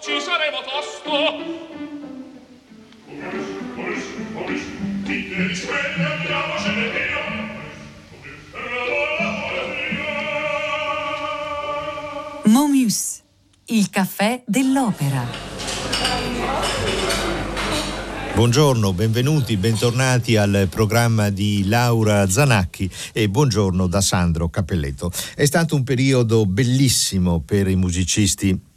ci saremo tosto. Momus, il caffè dell'opera. Buongiorno, benvenuti, bentornati al programma di Laura Zanacchi e buongiorno da Sandro Capelletto. È stato un periodo bellissimo per i musicisti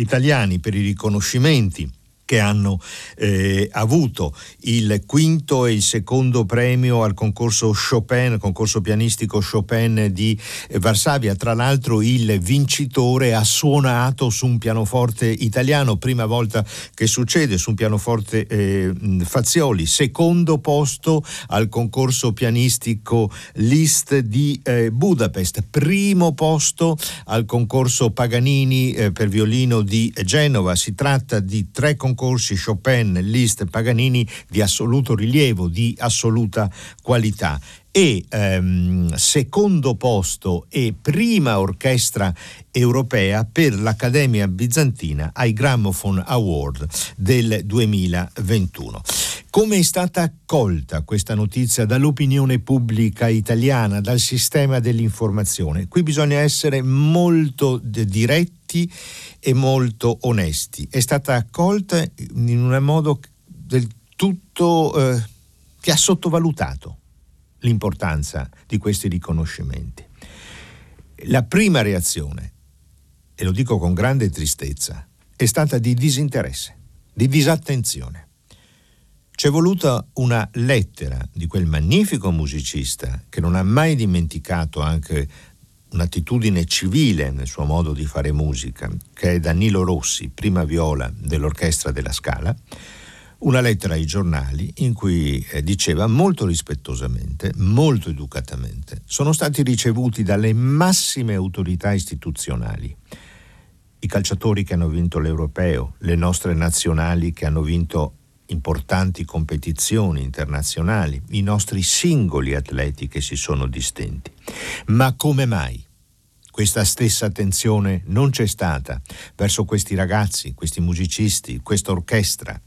italiani, per i riconoscimenti che hanno eh, avuto il quinto e il secondo premio al concorso Chopin, concorso pianistico Chopin di Varsavia. Tra l'altro il vincitore ha suonato su un pianoforte italiano, prima volta che succede su un pianoforte eh, Fazioli, secondo posto al concorso pianistico Liszt di eh, Budapest, primo posto al concorso Paganini eh, per violino di Genova. Si tratta di tre concorsi concorsi Chopin, Liszt, Paganini di assoluto rilievo, di assoluta qualità e ehm, secondo posto e prima orchestra europea per l'Accademia Bizantina ai Gramophone Award del 2021. Come è stata accolta questa notizia dall'opinione pubblica italiana, dal sistema dell'informazione? Qui bisogna essere molto diretti e molto onesti. È stata accolta in un modo del tutto eh, che ha sottovalutato l'importanza di questi riconoscimenti. La prima reazione, e lo dico con grande tristezza, è stata di disinteresse, di disattenzione. C'è voluta una lettera di quel magnifico musicista che non ha mai dimenticato anche un'attitudine civile nel suo modo di fare musica, che è Danilo Rossi, prima viola dell'Orchestra della Scala, una lettera ai giornali in cui eh, diceva molto rispettosamente, molto educatamente, sono stati ricevuti dalle massime autorità istituzionali. I calciatori che hanno vinto l'europeo, le nostre nazionali che hanno vinto importanti competizioni internazionali, i nostri singoli atleti che si sono distinti. Ma come mai? Questa stessa attenzione non c'è stata verso questi ragazzi, questi musicisti, questa orchestra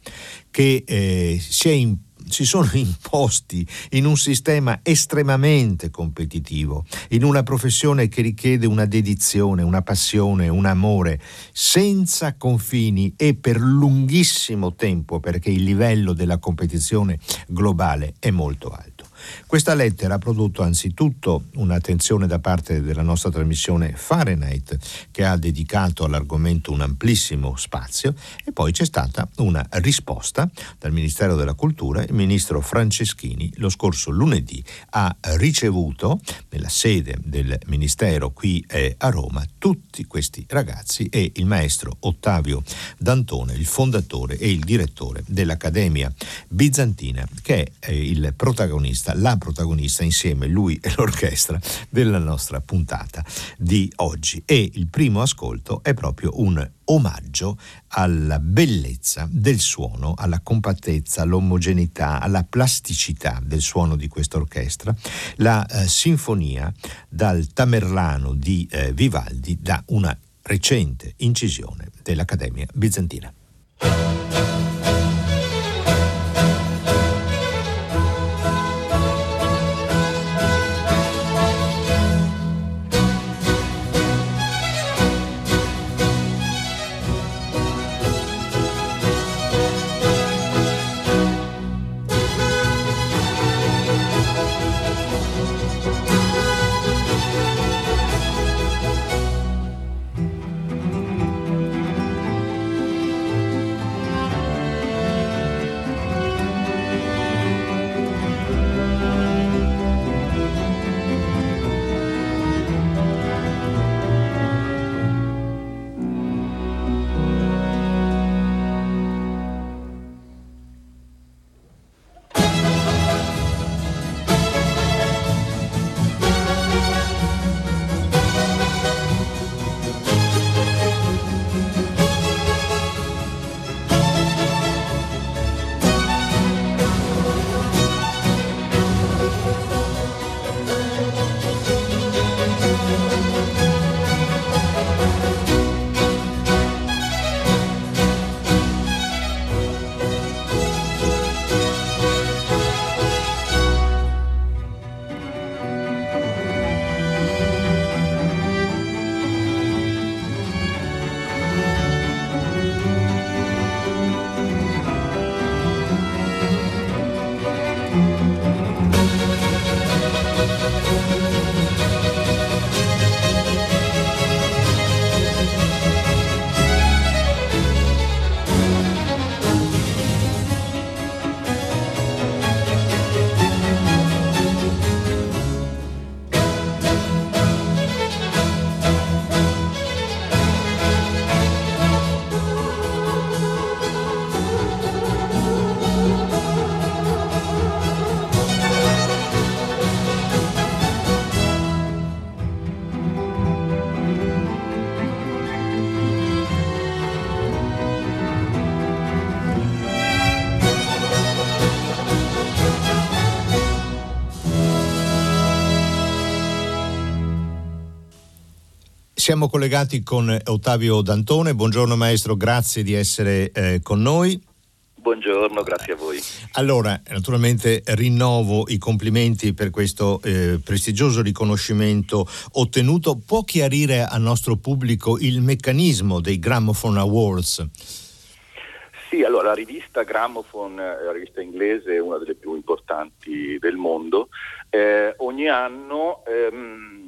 che eh, si è imposta si sono imposti in un sistema estremamente competitivo, in una professione che richiede una dedizione, una passione, un amore senza confini e per lunghissimo tempo perché il livello della competizione globale è molto alto. Questa lettera ha prodotto anzitutto un'attenzione da parte della nostra trasmissione Fahrenheit, che ha dedicato all'argomento un amplissimo spazio, e poi c'è stata una risposta dal Ministero della Cultura. Il ministro Franceschini lo scorso lunedì ha ricevuto nella sede del Ministero qui eh, a Roma tutti questi ragazzi e il maestro Ottavio Dantone, il fondatore e il direttore dell'Accademia Bizantina, che è il protagonista la protagonista insieme lui e l'orchestra della nostra puntata di oggi e il primo ascolto è proprio un omaggio alla bellezza del suono, alla compattezza, all'omogeneità, alla plasticità del suono di questa orchestra, la eh, sinfonia dal Tamerlano di eh, Vivaldi da una recente incisione dell'Accademia Bizantina. Siamo collegati con Ottavio Dantone. Buongiorno maestro, grazie di essere eh, con noi. Buongiorno, grazie a voi. Allora, naturalmente rinnovo i complimenti per questo eh, prestigioso riconoscimento ottenuto. Può chiarire al nostro pubblico il meccanismo dei Gramophone Awards? Sì, allora la rivista Gramophone, eh, la rivista inglese, è una delle più importanti del mondo. Eh, ogni anno ehm,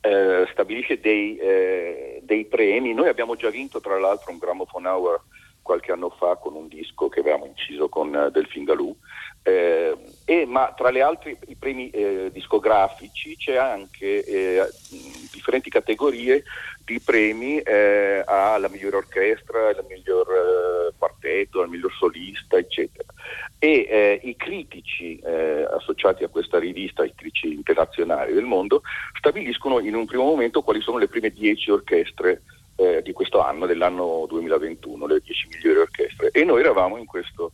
eh, stabilisce dei, eh, dei premi. Noi abbiamo già vinto tra l'altro un Gramophone Award qualche anno fa con un disco che avevamo inciso con uh, Delfin Galù. Eh, e, ma tra le altre i premi eh, discografici c'è anche eh, differenti categorie di premi eh, alla migliore orchestra, al miglior eh, quartetto, al miglior solista, eccetera. E eh, i critici associati a questa rivista, i critici internazionali del mondo, stabiliscono in un primo momento quali sono le prime dieci orchestre eh, di questo anno, dell'anno 2021, le 10 migliori orchestre. E noi eravamo in questo,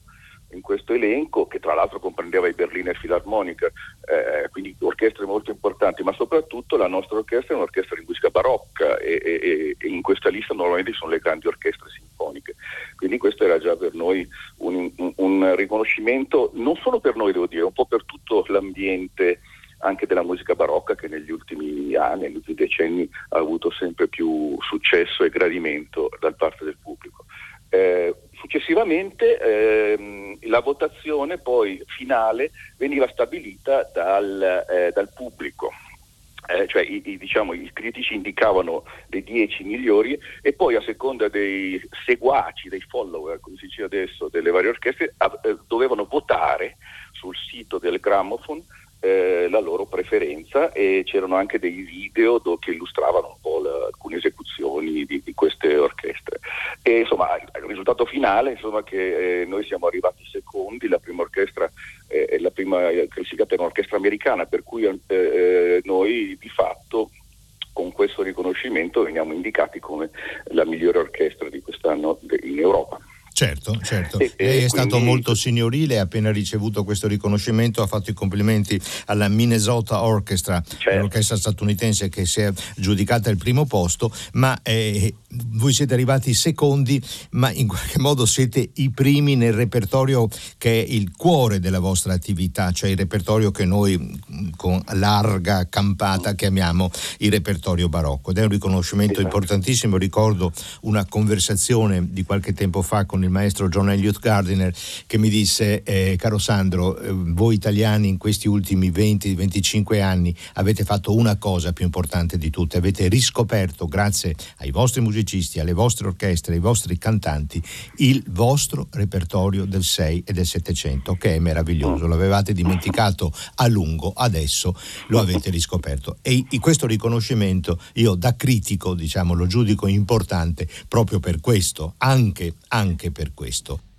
in questo elenco che tra l'altro comprendeva i Berliner Philharmoniker, eh, quindi orchestre molto importanti, ma soprattutto la nostra orchestra è un'orchestra di musica barocca e, e, e in questa lista normalmente sono le grandi orchestre sinfoniche. Quindi questo era già per noi un, un, riconoscimento, non solo per noi devo dire, un po' per tutto l'ambiente anche della musica barocca che negli ultimi anni, negli ultimi decenni ha avuto sempre più successo e gradimento da parte del pubblico. Eh, successivamente ehm, la votazione poi finale veniva stabilita dal, eh, dal pubblico. Eh, cioè i, i, diciamo, i, critici indicavano le 10 migliori e poi a seconda dei seguaci, dei follower, come si dice adesso, delle varie orchestre, a, eh, dovevano votare sul sito del Gramophone eh, la loro preferenza e c'erano anche dei video do, che illustravano un po' la, alcune esecuzioni di, di, queste orchestre. E insomma il risultato finale insomma, che eh, noi siamo arrivati secondi, la prima orchestra eh, la prima classificata è un'orchestra americana, per cui eh, eh, noi di fatto con questo riconoscimento veniamo indicati come la migliore orchestra di quest'anno in Europa. Certo, certo. Lei è quindi... stato molto signorile, ha appena ricevuto questo riconoscimento, ha fatto i complimenti alla Minnesota Orchestra, certo. l'orchestra statunitense che si è giudicata il primo posto, ma eh, voi siete arrivati secondi, ma in qualche modo siete i primi nel repertorio che è il cuore della vostra attività, cioè il repertorio che noi con larga campata chiamiamo il repertorio barocco. Ed è un riconoscimento esatto. importantissimo, ricordo una conversazione di qualche tempo fa con il maestro John Elliott Gardiner che mi disse, eh, caro Sandro, eh, voi italiani in questi ultimi 20-25 anni avete fatto una cosa più importante di tutte, avete riscoperto, grazie ai vostri musicisti, alle vostre orchestre, ai vostri cantanti, il vostro repertorio del 6 e del 700, che è meraviglioso, l'avevate dimenticato a lungo, adesso lo avete riscoperto. E questo riconoscimento io da critico, diciamo, lo giudico importante proprio per questo, anche, anche per questo.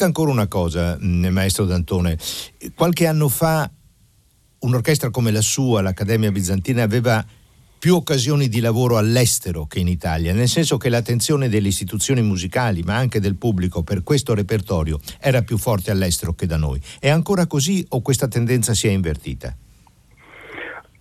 Dica ancora una cosa, mm, maestro D'Antone. Qualche anno fa un'orchestra come la sua, l'Accademia Bizantina, aveva più occasioni di lavoro all'estero che in Italia, nel senso che l'attenzione delle istituzioni musicali, ma anche del pubblico per questo repertorio era più forte all'estero che da noi. È ancora così o questa tendenza si è invertita?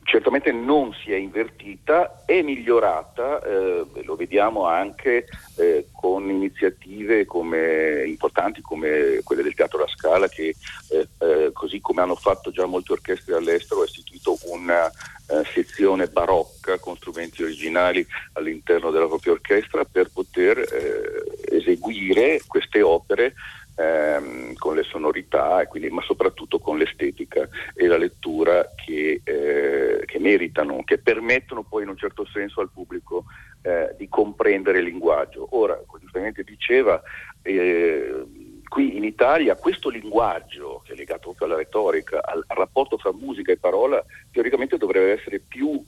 Certamente non si è invertita, è migliorata, eh, lo vediamo anche eh, con iniziative come, importanti come quelle del Teatro La Scala che eh, eh così come hanno fatto già molte orchestre all'estero ha istituito una eh, sezione barocca con strumenti originali all'interno della propria orchestra per poter eh, eseguire queste opere ehm, con le sonorità, quindi, ma soprattutto con l'estetica e la lettura che, eh, che, meritano, che permettono poi in un certo senso al pubblico eh, di comprendere il linguaggio. Ora, giustamente diceva, eh, qui in Italia questo linguaggio che è legato proprio alla retorica, al, al rapporto fra musica e parola, teoricamente dovrebbe essere più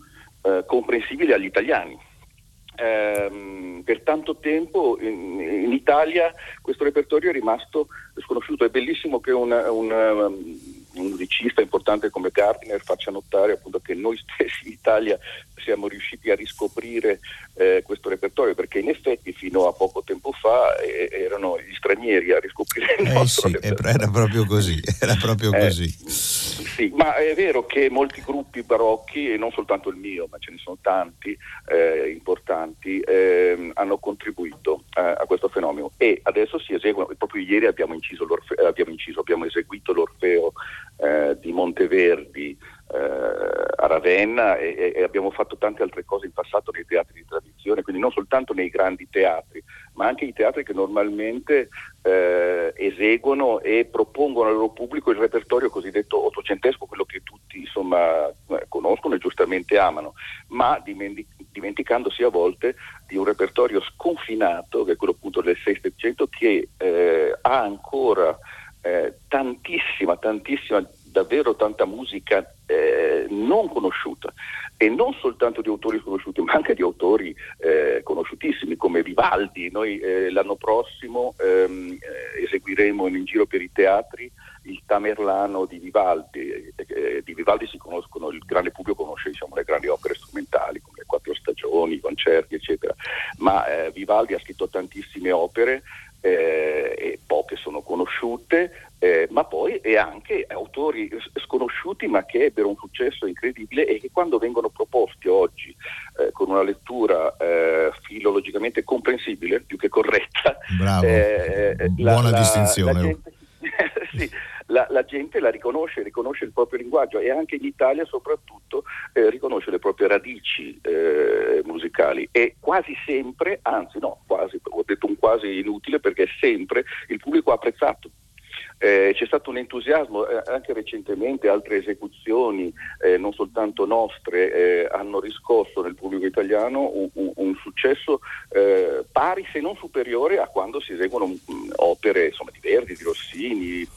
eh, comprensibile agli italiani ehm, per tanto tempo in, in, Italia questo repertorio è rimasto sconosciuto. È bellissimo che una, una, um, un musicista importante come Gardiner faccia notare appunto che noi stessi in Italia siamo riusciti a riscoprire eh, questo repertorio perché in effetti fino a poco tempo fa eh, erano gli stranieri a riscoprire il eh nostro sì, repertorio. Era proprio così, era proprio eh, così. Sì, ma è vero che molti gruppi barocchi, e non soltanto il mio, ma ce ne sono tanti eh, importanti, ehm, hanno contribuito a, questo fenomeno e adesso si eseguono, proprio ieri abbiamo inciso, abbiamo, inciso, abbiamo eseguito l'Orfeo eh, di Monteverdi eh, a Ravenna e, e, abbiamo fatto tante altre cose in passato nei teatri di tradizione, quindi non soltanto nei grandi teatri, ma anche i teatri che normalmente eh, eseguono e propongono al loro pubblico il repertorio cosiddetto ottocentesco, quello che tutti insomma, eh, conoscono e giustamente amano, ma dimenticandosi a volte di un repertorio sconfinato, che è quello appunto del 600 che eh, ha ancora eh, tantissima, tantissima davvero tanta musica eh, non conosciuta e non soltanto di autori sconosciuti ma anche di autori eh, conosciutissimi come Vivaldi. Noi eh, l'anno prossimo ehm, eh, eseguiremo in giro per i teatri il Tamerlano di Vivaldi. Eh, di Vivaldi si conoscono, il grande pubblico conosce diciamo, le grandi opere strumentali come le quattro stagioni, i concerti eccetera, ma eh, Vivaldi ha scritto tantissime opere eh, e poche sono conosciute, eh, ma poi e anche autori sconosciuti ma che ebbero un successo incredibile e che quando vengono proposti oggi eh, con una lettura eh, filologicamente comprensibile, più che corretta, Bravo. Eh, eh, buona la, distinzione. La gente, sì, la, la, gente la riconosce, riconosce il proprio linguaggio e anche in Italia soprattutto eh, riconosce le proprie radici musicali e quasi sempre, anzi no, quasi, ho detto un quasi inutile perché sempre il pubblico ha apprezzato eh, c'è stato un entusiasmo, eh, anche recentemente altre esecuzioni, eh, non soltanto nostre, eh, hanno riscosso nel pubblico italiano un, un, un successo eh, pari se non superiore a quando si eseguono mm, opere insomma, di Verdi, di Rossini.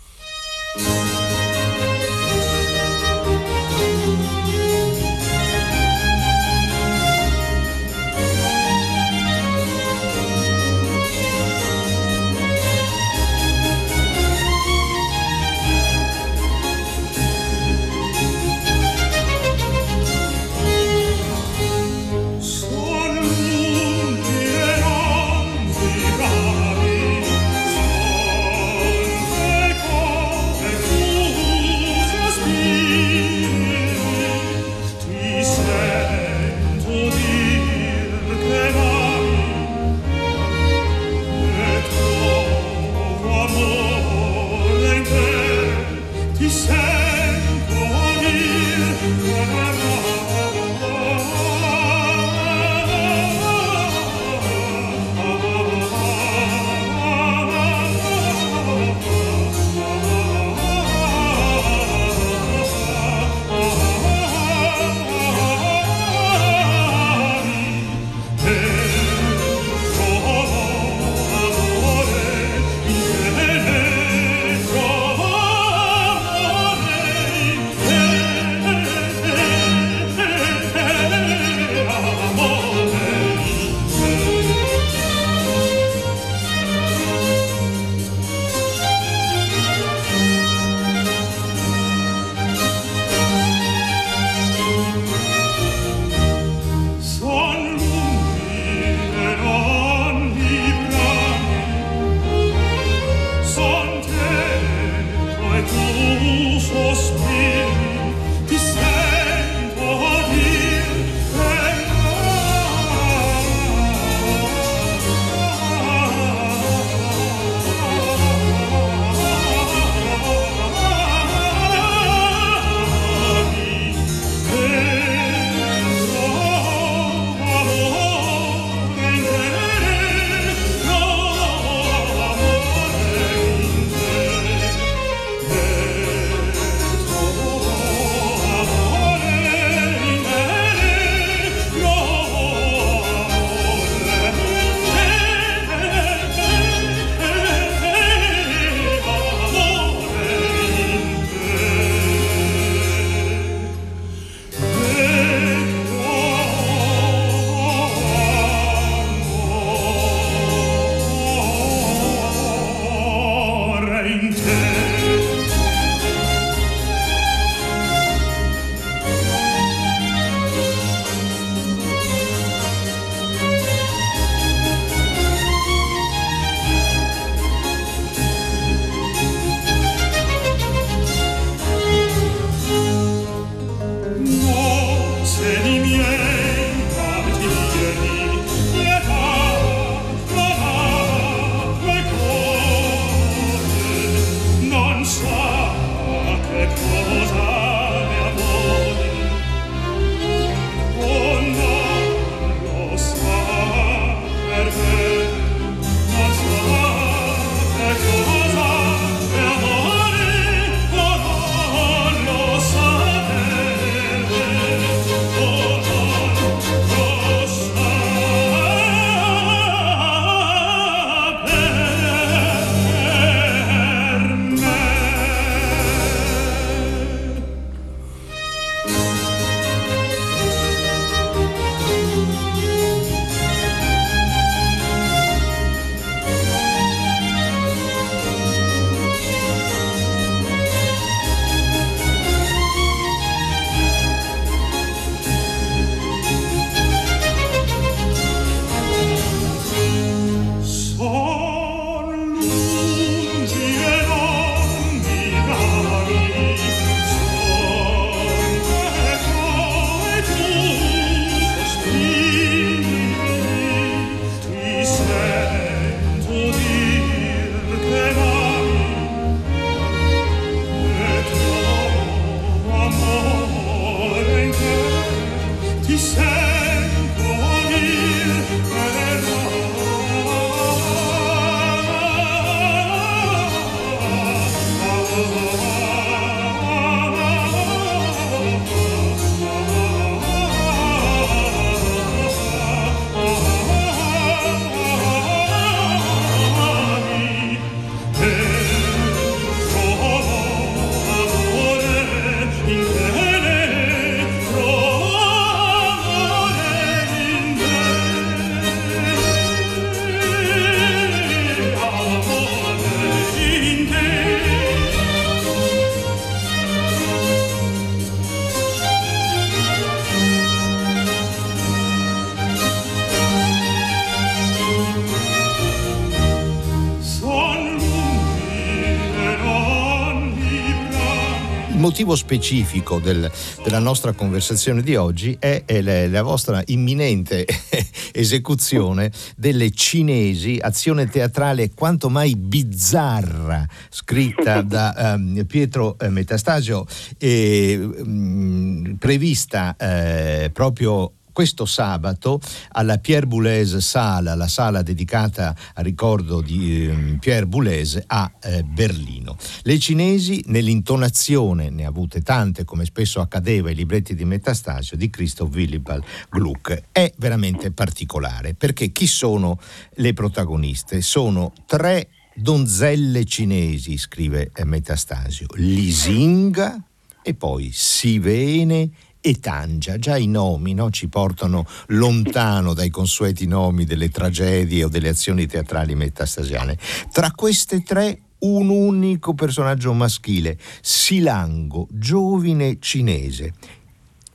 Motivo specifico del, della nostra conversazione di oggi è, è la, la, vostra imminente esecuzione delle cinesi, azione teatrale quanto mai bizzarra, scritta da um, Pietro eh, Metastasio, e, um, prevista eh, proprio questo sabato alla Pierre Boulez Sala, la sala dedicata al ricordo di eh, Pierre Boulez a eh, Berlino. Le cinesi nell'intonazione, ne ha avute tante come spesso accadeva ai libretti di Metastasio, di Christoph Willibald Gluck, è veramente particolare perché chi sono le protagoniste? Sono tre donzelle cinesi, scrive eh, Metastasio, Lisinga e poi Sivene e Tangia. Già i nomi no, ci portano lontano dai consueti nomi delle tragedie o delle azioni teatrali metastasiane. Tra queste tre un unico personaggio maschile, Silango, giovine cinese.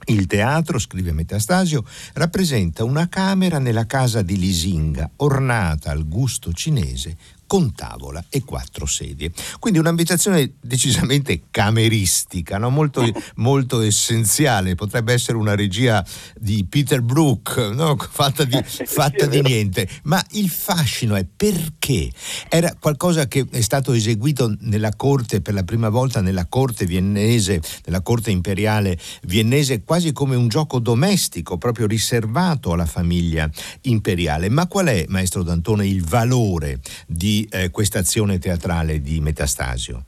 Il teatro, scrive Metastasio, rappresenta una camera nella casa di Lisinga, ornata al gusto cinese con tavola e quattro sedie. Quindi un'ambientazione decisamente cameristica, no? molto, molto, essenziale, potrebbe essere una regia di Peter Brook, no? fatta, di, fatta di niente, ma il fascino è perché era qualcosa che è stato eseguito nella corte per la prima volta nella corte viennese, nella corte imperiale viennese, quasi come un gioco domestico, proprio riservato alla famiglia imperiale. Ma qual è, maestro D'Antone, il valore di eh, questa azione teatrale di Metastasio?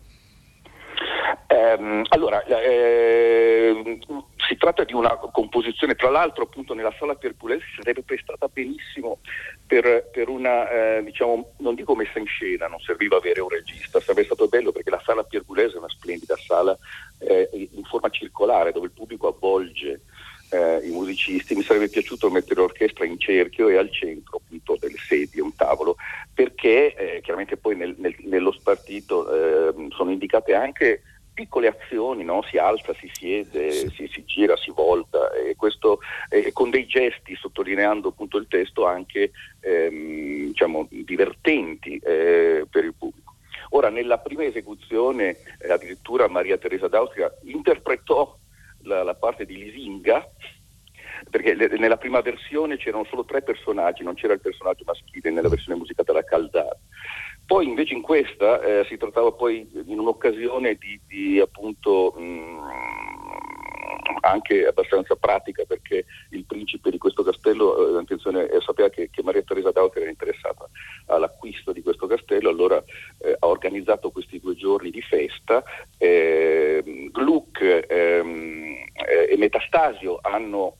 Eh, allora, eh, si tratta di una composizione, tra l'altro appunto nella sala Perpulesi sarebbe prestata benissimo per, per una, eh, diciamo, non dico messa in scena, non serviva avere un regista, sarebbe stato bello perché la sala Perpulesi è una splendida sala eh, in forma circolare dove il pubblico avvolge eh, i musicisti, mi sarebbe piaciuto mettere l'orchestra in cerchio e al centro appunto delle sedie, un tavolo, perché eh, chiaramente poi nel, nel, nello spartito eh, sono indicate anche piccole azioni, no? si alza, si siede, sì. si, si, gira, si volta e questo con dei gesti sottolineando appunto il testo anche ehm, diciamo, divertenti eh, per il pubblico. Ora, nella prima esecuzione, eh, addirittura Maria Teresa d'Austria interpretò la, la parte di Lisinga, perché le, nella prima versione c'erano solo tre personaggi, non c'era il personaggio maschile nella versione musicata da Caldara. Poi invece in questa eh, si trattava poi in un'occasione di, di appunto mh, mm, anche abbastanza pratica perché il principe di questo castello, eh, eh, sapeva che, che, Maria Teresa d'Auter era interessata all'acquisto di questo castello, allora eh, ha organizzato questi due giorni di festa. Eh, Gluck ehm, eh, e Metastasio hanno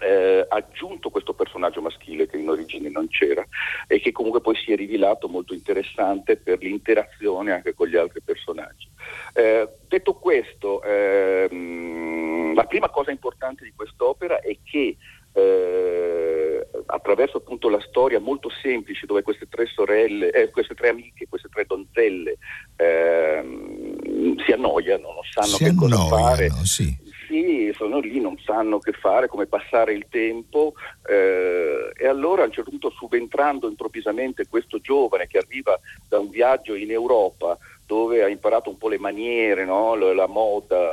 eh, aggiunto questo personaggio maschile che in origine non c'era e che comunque poi si è rivelato molto interessante per l'interazione anche con gli altri personaggi. Eh, detto questo, ehm, la prima cosa importante di quest'opera è che eh, attraverso appunto la storia molto semplice dove queste tre sorelle, eh, queste tre amiche, queste tre donzelle ehm, si annoiano, non sanno si che annoiano, cosa fare. Sì sì, sono lì, non sanno che fare, come passare il tempo eh, e allora a un certo punto subentrando improvvisamente questo giovane che arriva da un viaggio in Europa dove ha imparato un po' le maniere, no? la moda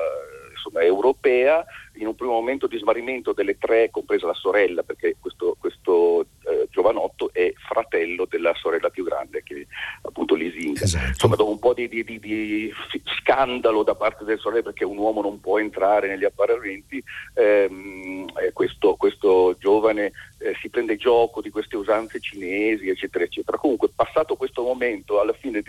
insomma, europea, in un primo momento di smarrimento delle tre, compresa la sorella, perché questo, questo eh, giovanotto è fratello della sorella più grande che appunto appunto Lisinga. Esatto. Insomma, dopo un po' di, di, di, di, scandalo da parte del Sole perché un uomo non può entrare negli apparamenti, ehm, eh, questo, questo, giovane eh, si prende gioco di queste usanze cinesi, eccetera, eccetera. Comunque, passato questo momento, alla fine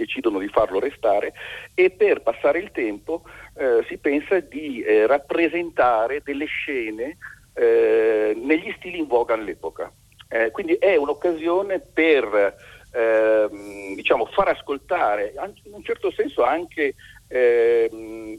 decidono di farlo restare e per passare il tempo eh, si pensa di eh, rappresentare delle scene eh, negli stili in voga all'epoca. Eh, quindi è un'occasione per ehm, diciamo, far ascoltare, in un certo senso anche ehm,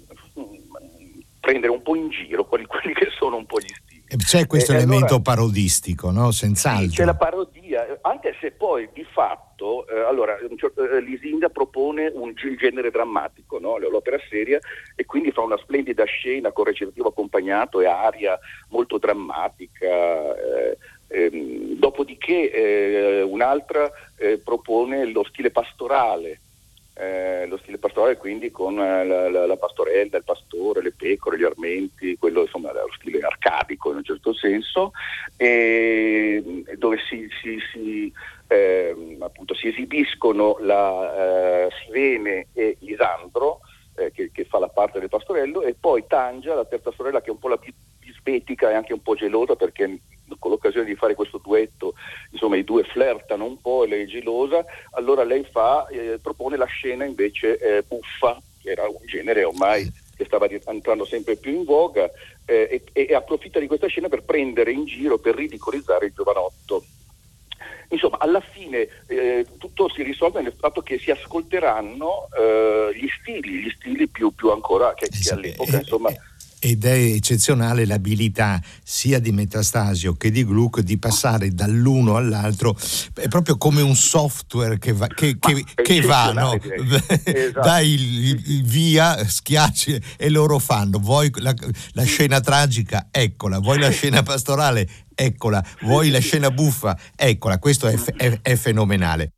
prendere un po' in giro quelli, quelli che sono un po' gli stili. C'è questo eh, elemento allora, parodistico, no? Senz'altro. Sì, c'è la parodia, anche se poi di fatto, eh, allora, eh, Lisinga propone un, il genere drammatico, no? l'opera seria, e quindi fa una splendida scena con recitativo accompagnato e aria molto drammatica. Eh, ehm, dopodiché eh, un'altra eh, propone lo stile pastorale, eh, lo stile pastorale quindi con eh, la, la, la, pastorella, il pastore, le pecore, gli armenti, quello insomma lo stile arcadico in un certo senso, e, dove si, si, si, eh, appunto, si esibiscono la eh, Sirene e Lisandro, eh, che, che, fa la parte del pastorello, e poi Tangia, la terza sorella che è un po' la più bisbetica e anche un po' gelosa perché con l'occasione di fare questo duetto, insomma i due flirtano un po' e lei è gelosa, allora lei fa, eh, propone la scena invece eh, buffa, che era un genere ormai che stava entrando sempre più in voga, eh, e, e, approfitta di questa scena per prendere in giro, per ridicolizzare il giovanotto. Insomma, alla fine eh, tutto si risolve nel fatto che si ascolteranno eh, gli stili, gli stili più, più ancora che, che all'epoca, insomma ed è eccezionale l'abilità sia di Metastasio che di Gluck di passare dall'uno all'altro è proprio come un software che va, che, che, che va no? esatto. dai il, il, via schiacci e loro fanno. Vuoi la, la scena tragica? Eccola. Vuoi la scena pastorale? Eccola. Vuoi la scena buffa? Eccola. Questo è, è, è fenomenale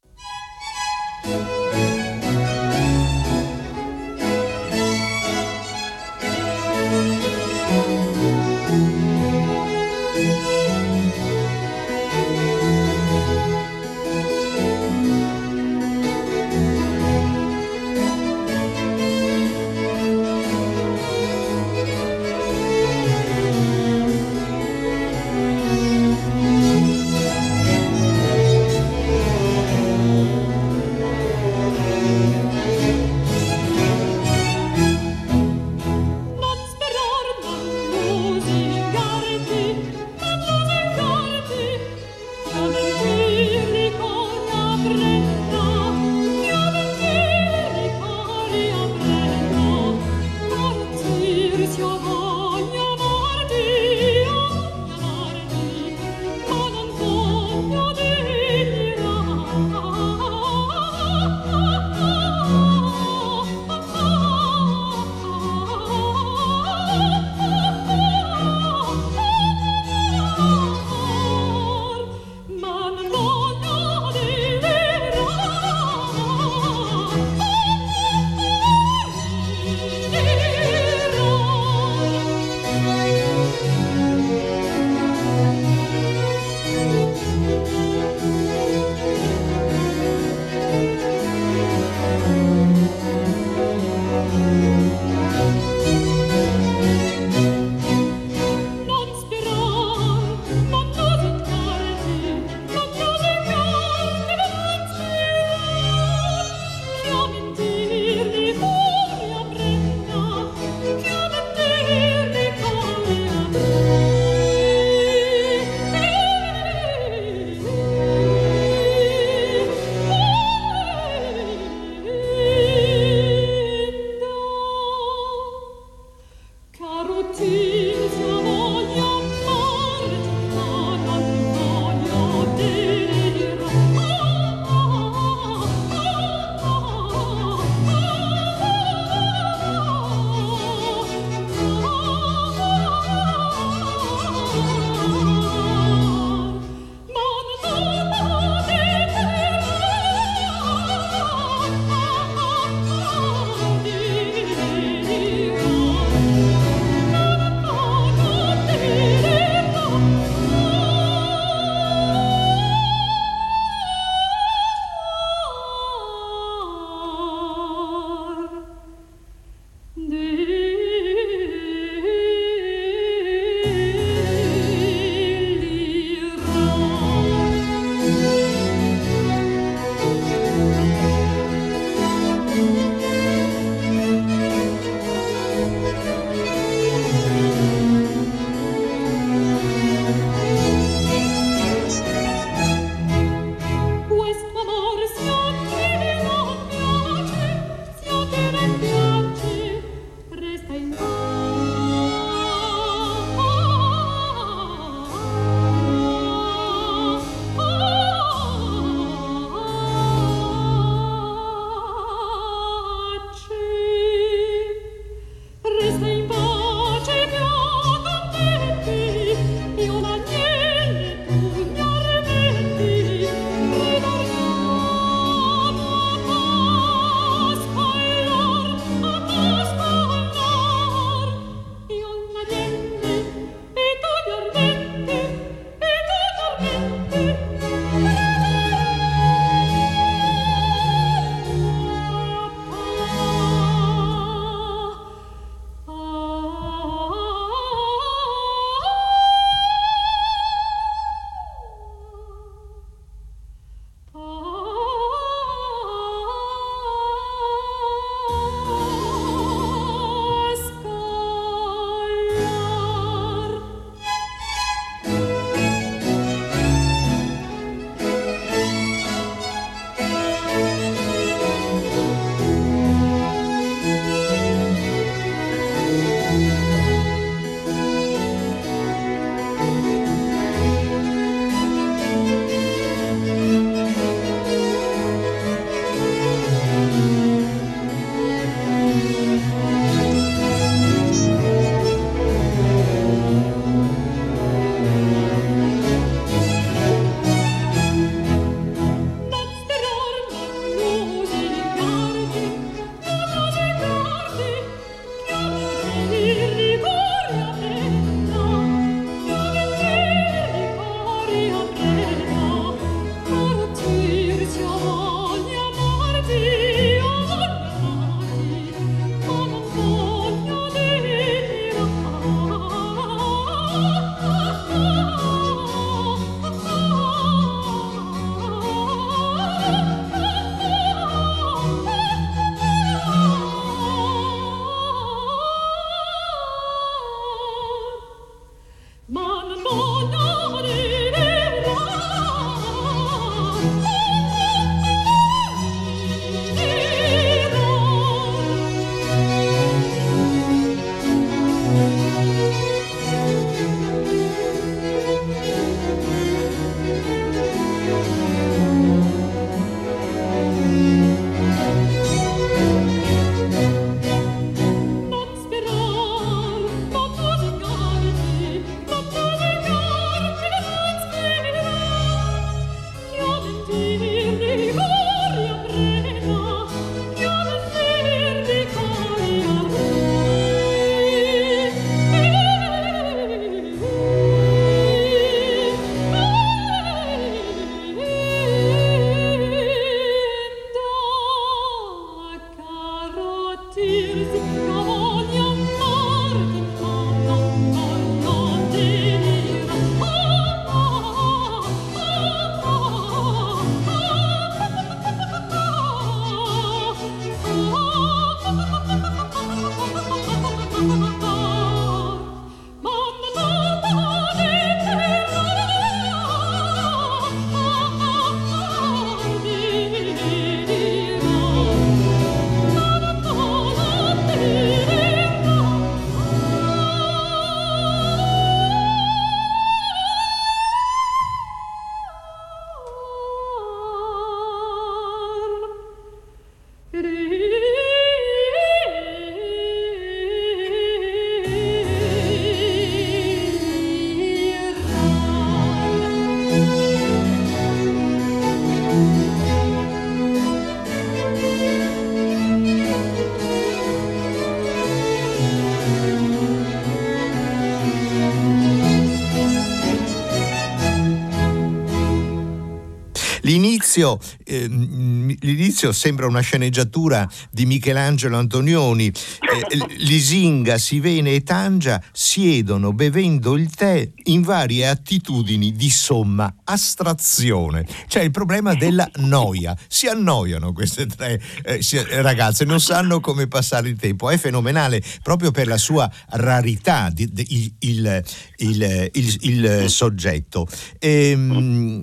l'inizio, eh, l'inizio, sembra una sceneggiatura di Michelangelo Antonioni. Eh, Lisinga, Sivene e Tangia siedono bevendo il tè in varie attitudini di somma astrazione. C'è il problema della noia. Si annoiano queste tre eh, ragazze, non sanno come passare il tempo. È fenomenale proprio per la sua rarità, di, di, il, il, il, il, soggetto. Ehm,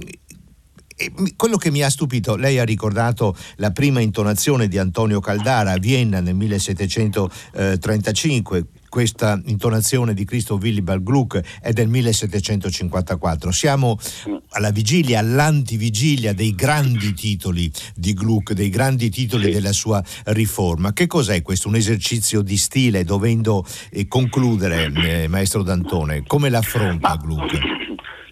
quello che mi ha stupito, lei ha ricordato la prima intonazione di Antonio Caldara a Vienna nel 1735, questa intonazione di Christoph Willibald Gluck è del 1754. Siamo alla vigilia, all'antivigilia dei grandi titoli di Gluck, dei grandi titoli sì. della sua riforma. Che cos'è questo? Un esercizio di stile, dovendo eh, concludere, eh, maestro D'Antone, come l'affronta Gluck?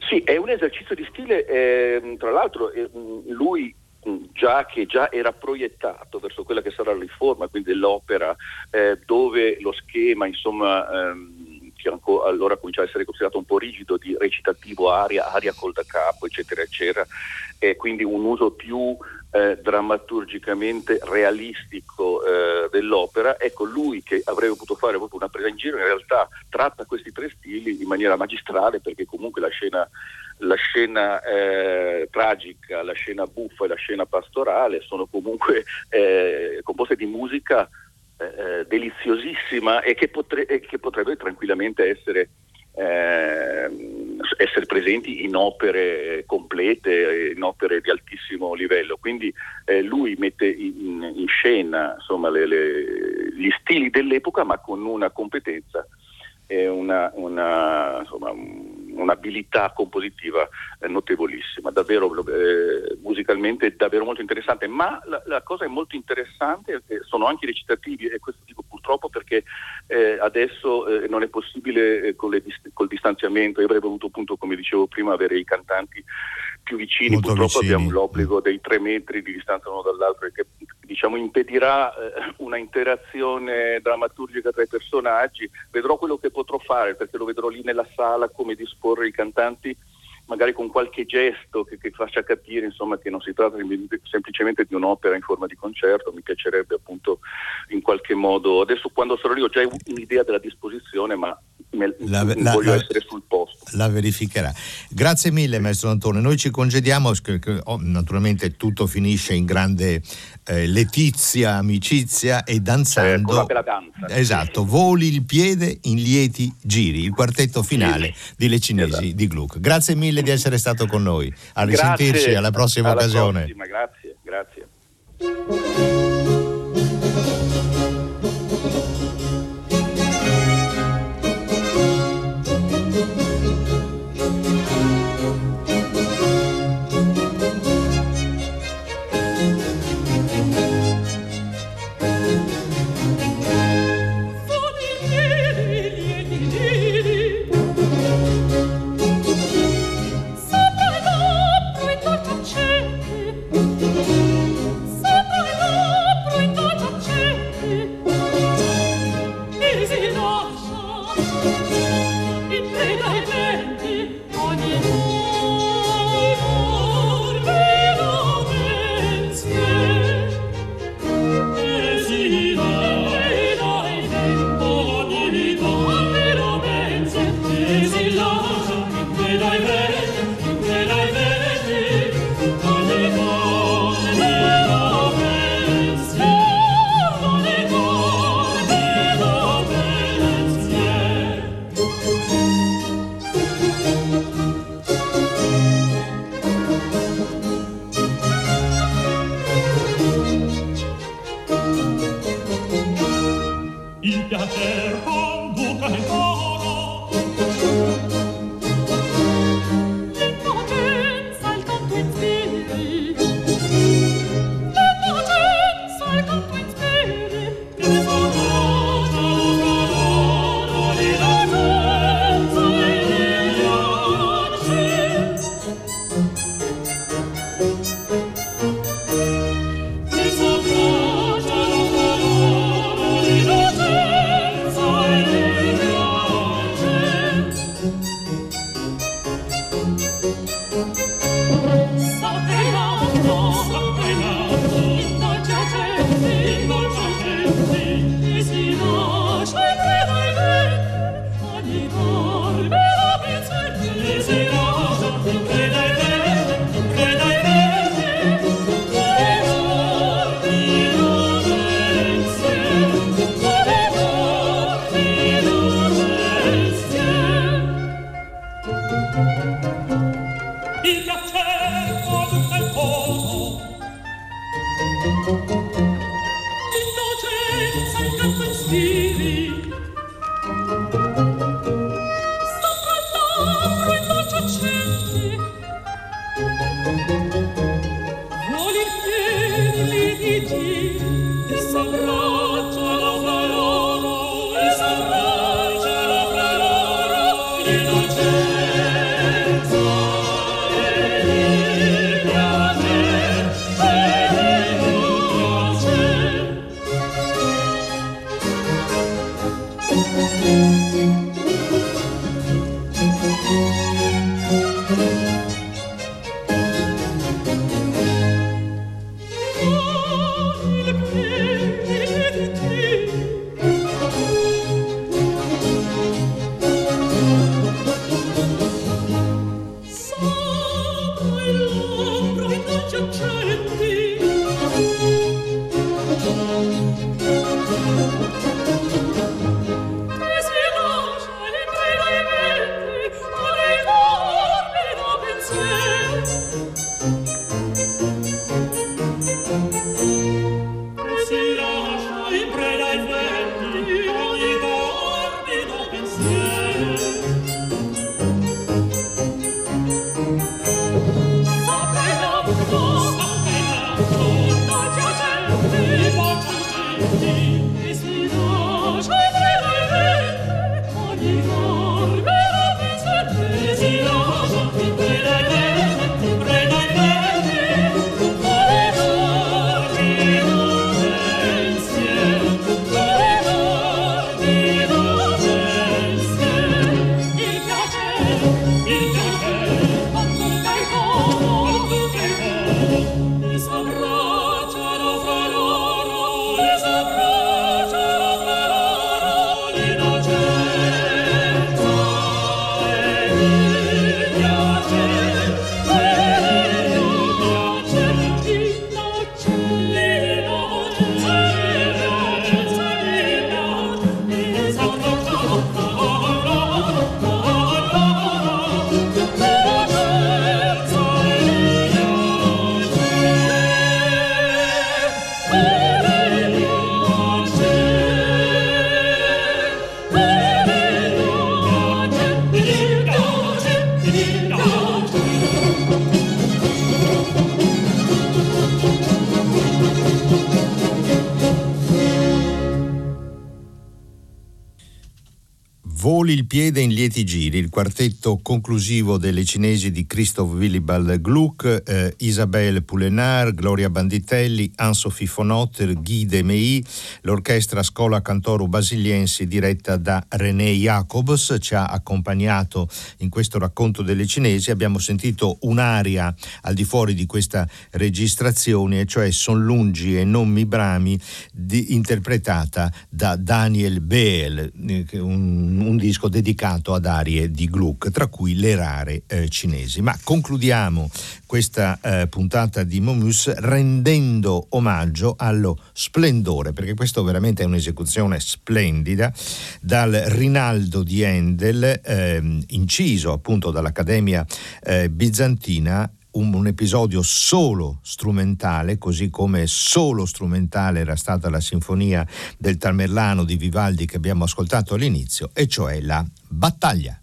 Sì, è un esercizio di stile, eh, tra l'altro eh, lui già che già era proiettato verso quella che sarà la riforma, quindi dell'opera, eh, dove lo schema, insomma, ehm, che allora cominciava a essere considerato un po' rigido di recitativo, aria, aria col da capo, eccetera, eccetera, e quindi un uso più eh, drammaturgicamente realistico eh, dell'opera, ecco lui che avrebbe potuto fare proprio una presa in giro, in realtà tratta questi tre stili in maniera magistrale perché comunque la scena la scena eh, tragica, la scena buffa e la scena pastorale sono comunque eh, composte di musica eh, eh deliziosissima e che, potre- che, potrebbe tranquillamente essere, ehm, essere, presenti in opere complete, in opere di altissimo livello. Quindi eh, lui mette in, in scena insomma, le, le, gli stili dell'epoca ma con una competenza e una, una, insomma, un'abilità compositiva eh, notevolissima, davvero eh, musicalmente davvero molto interessante, ma la, la, cosa è molto interessante, sono anche i recitativi e questo dico purtroppo perché eh, adesso non è possibile con dist- col distanziamento, io avrei voluto appunto come dicevo prima avere i cantanti più vicini, molto purtroppo vicini. abbiamo l'obbligo dei tre metri di distanza l'uno dall'altro e che diciamo, impedirà eh, una interazione drammaturgica tra i personaggi, vedrò quello che potrò fare perché lo vedrò lì nella sala come disporre i cantanti magari con qualche gesto che, che faccia capire insomma, che non si tratta semplicemente di un'opera in forma di concerto, mi piacerebbe appunto in qualche modo, adesso quando sarò lì ho già un'idea della disposizione ma me, la, la, voglio la, essere sul posto. La verificherà. Grazie mille maestro Antone, noi ci congediamo, oh, naturalmente tutto finisce in grande eh, letizia, amicizia e danzando. Eh, danza. Esatto, voli il piede in lieti giri, il quartetto finale sì. di Le Cinesi esatto. di Gluck. Grazie mille di essere stato con noi. A risentirci grazie, alla prossima alla occasione. Prossima, grazie, grazie. Voli il piede in lieti giri, il quartetto conclusivo delle cinesi di Christoph Willibald Gluck, eh, Isabelle Poulenard, Gloria Banditelli, Anne-Sophie Fonotter, Guy Demey, l'orchestra Scola Cantoro Basiliensi diretta da René Jacobs ci ha accompagnato in questo racconto delle cinesi. Abbiamo sentito un'aria al di fuori di questa registrazione, cioè Son lungi e non mi brami, di, interpretata da Daniel Beel, eh, un un disco dedicato ad arie di Gluck, tra cui le rare eh, cinesi. Ma concludiamo questa eh, puntata di Momus rendendo omaggio allo splendore, perché questo veramente è un'esecuzione splendida, dal Rinaldo di Handel, eh, inciso appunto dall'Accademia eh, Bizantina un, un, episodio solo strumentale, così come solo strumentale era stata la sinfonia del Tamerlano di Vivaldi che abbiamo ascoltato all'inizio, e cioè la battaglia.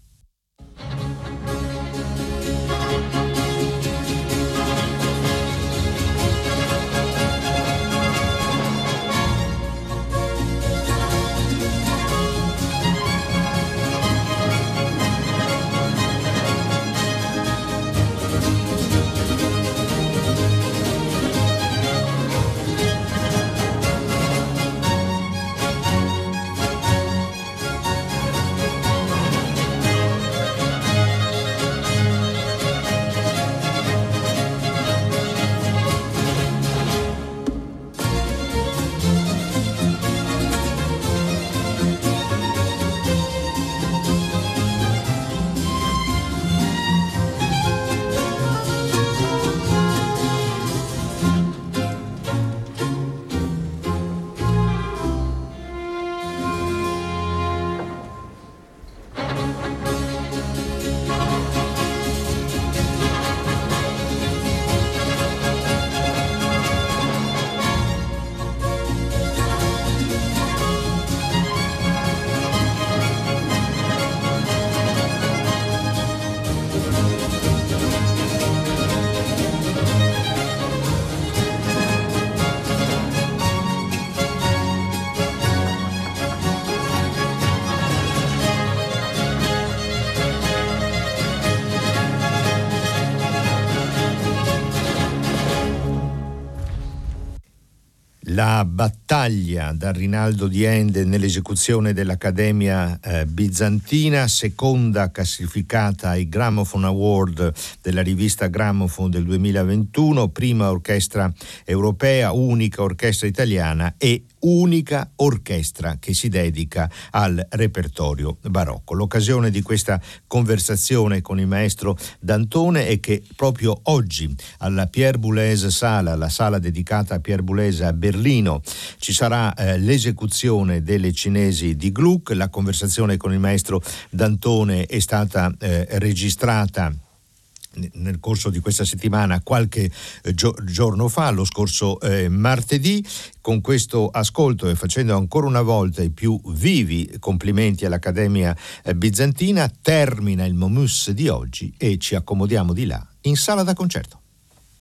La battaglia da Rinaldo di Ende nell'esecuzione dell'Accademia eh, Bizantina, seconda classificata ai Gramophone Award della rivista Gramophone del 2021, prima orchestra europea, unica orchestra italiana e unica orchestra che si dedica al repertorio barocco. L'occasione di questa conversazione con il maestro D'Antone è che proprio oggi alla Pierre Boulez Sala, la sala dedicata a Pierre Boulez a Berlino, ci sarà eh, l'esecuzione delle cinesi di Gluck. La conversazione con il maestro D'Antone è stata eh, registrata nel corso di questa settimana, qualche eh, giorno fa, lo scorso eh, martedì. Con questo ascolto e facendo ancora una volta i più vivi complimenti all'Accademia eh, Bizantina, termina il Momus di oggi e ci accomodiamo di là in sala da concerto.